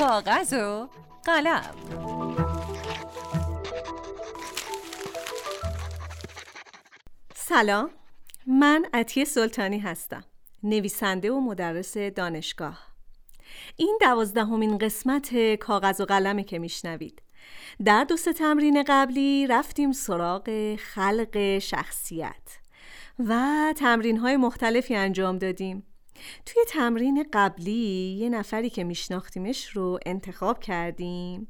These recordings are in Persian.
کاغذ و قلم سلام. من عطیه سلطانی هستم نویسنده و مدرس دانشگاه. این دوازدهمین قسمت کاغذ و قلمه که میشنوید. در دو سه تمرین قبلی رفتیم سراغ خلق شخصیت و تمرین های مختلفی انجام دادیم. توی تمرین قبلی یه نفری که میشناختیمش رو انتخاب کردیم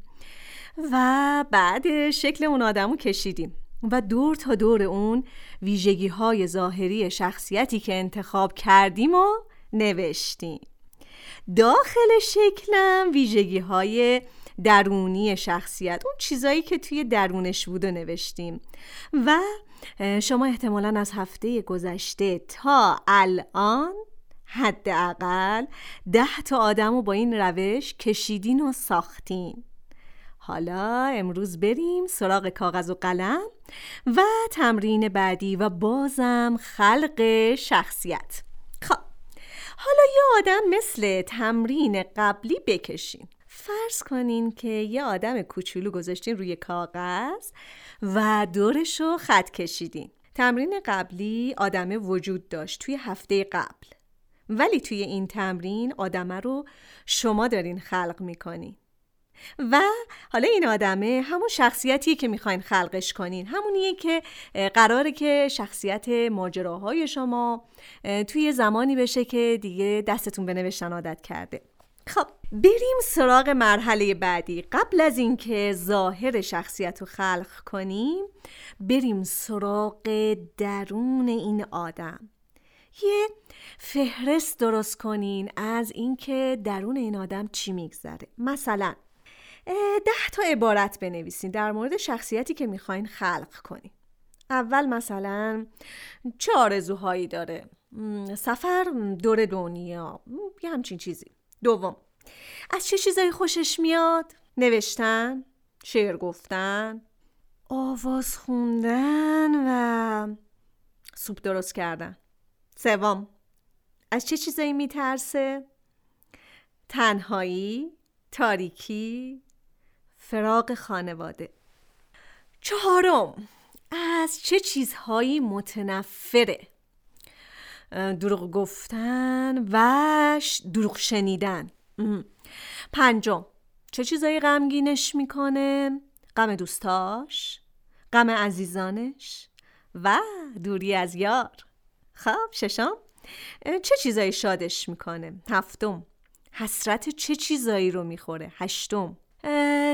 و بعد شکل اون آدمو کشیدیم و دور تا دور اون ویژگی های ظاهری شخصیتی که انتخاب کردیم و نوشتیم. داخل شکلم ویژگی های درونی شخصیت اون چیزایی که توی درونش بود و نوشتیم. و شما احتمالا از هفته گذشته تا الان حداقل ده تا آدم رو با این روش کشیدین و ساختین. حالا امروز بریم سراغ کاغذ و قلم و تمرین بعدی و بازم خلق شخصیت. خب حالا یه آدم مثل تمرین قبلی بکشین. فرض کنین که یه آدم کوچولو گذاشتین روی کاغذ و دورش رو خط کشیدین. تمرین قبلی آدم وجود داشت توی هفته قبل. ولی توی این تمرین آدمه رو شما دارین خلق می‌کنین و حالا این آدمه همون شخصیتیه که می‌خواین خلقش کنین همونیه که قراره که شخصیت ماجراهای شما توی زمانی بشه که دیگه دستتون به نوشتن عادت کرده. خب بریم سراغ مرحله بعدی. قبل از اینکه ظاهر شخصیت رو خلق کنیم بریم سراغ درون این آدم. یه فهرست درست کنین از اینکه درون این آدم چی میگذره. مثلا ده تا عبارت بنویسین در مورد شخصیتی که می‌خواین خلق کنین. اول مثلا چه آرزوهایی داره؟ سفر دور دنیا یه همچین چیزی. دوم از چه چیزایی خوشش میاد؟ نوشتن شعر گفتن آواز خوندن و سوپ درست کردن. سوم. از چه چیزایی میترسه؟ تنهایی تاریکی فراغ خانواده. چهارم از چه چیزهایی متنفره؟ دروغ گفتن و دروغ شنیدن. پنجم چه چیزایی غمگینش می‌کنه؟ غم دوستاش غم عزیزانش و دوری از یار. خب ششم. چه چیزایی شادش می‌کنه؟ هفتم. حسرت چه چیزایی رو می‌خوره؟ هشتم.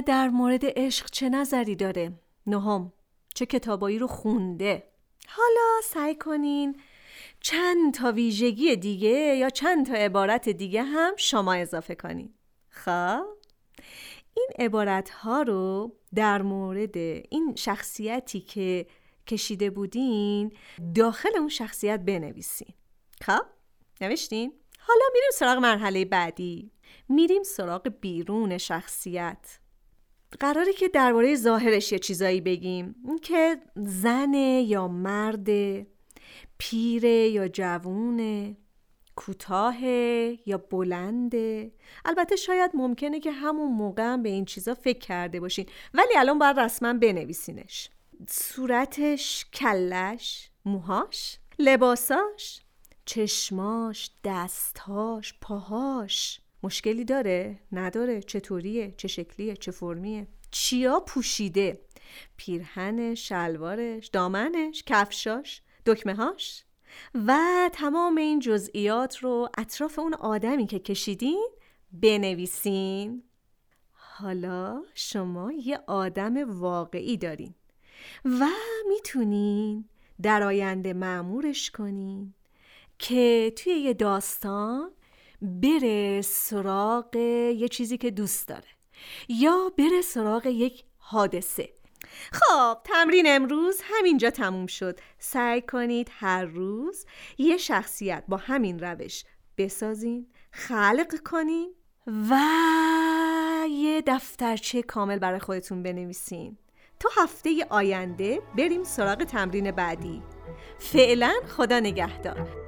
در مورد عشق چه نظری داره؟ نهم. چه کتابایی رو خونده؟ حالا سعی کنین چند تا ویژگی دیگه یا چند تا عبارت دیگه هم شما اضافه کنین. خب. این عبارت ها رو در مورد این شخصیتی که کشیده بودین داخل اون شخصیت بنویسین. خب نوشتین؟ حالا میریم سراغ مرحله بعدی. میریم سراغ بیرون شخصیت. قراره که درباره ظاهرش یه چیزایی بگیم. که زنه یا مرد پیره یا جوونه کوتاه یا بلنده. البته شاید ممکنه که همون موقع به این چیزا فکر کرده باشین. ولی الان باید رسما بنویسینش. صورتش کلش موهاش لباساش چشماش دستهاش پاهاش. مشکلی داره؟ نداره. چطوریه؟ چه شکلیه؟ چه فرمیه؟ چیا پوشیده؟ پیرهن شلوارش دامنش کفشاش دکمه هاش و تمام این جزئیات رو اطراف اون آدمی که کشیدین بنویسین. حالا شما یه آدم واقعی دارین. و می‌تونین در آینده معمورش کنین که توی یه داستان بره سراغ یه چیزی که دوست داره یا بره سراغ یک حادثه. خب تمرین امروز همینجا تموم شد. سعی کنید هر روز یه شخصیت با همین روش بسازین خلق کنین و یه دفترچه کامل برای خودتون بنویسین. تا هفته آینده بریم سراغ تمرین بعدی. فعلا خدا نگهدار.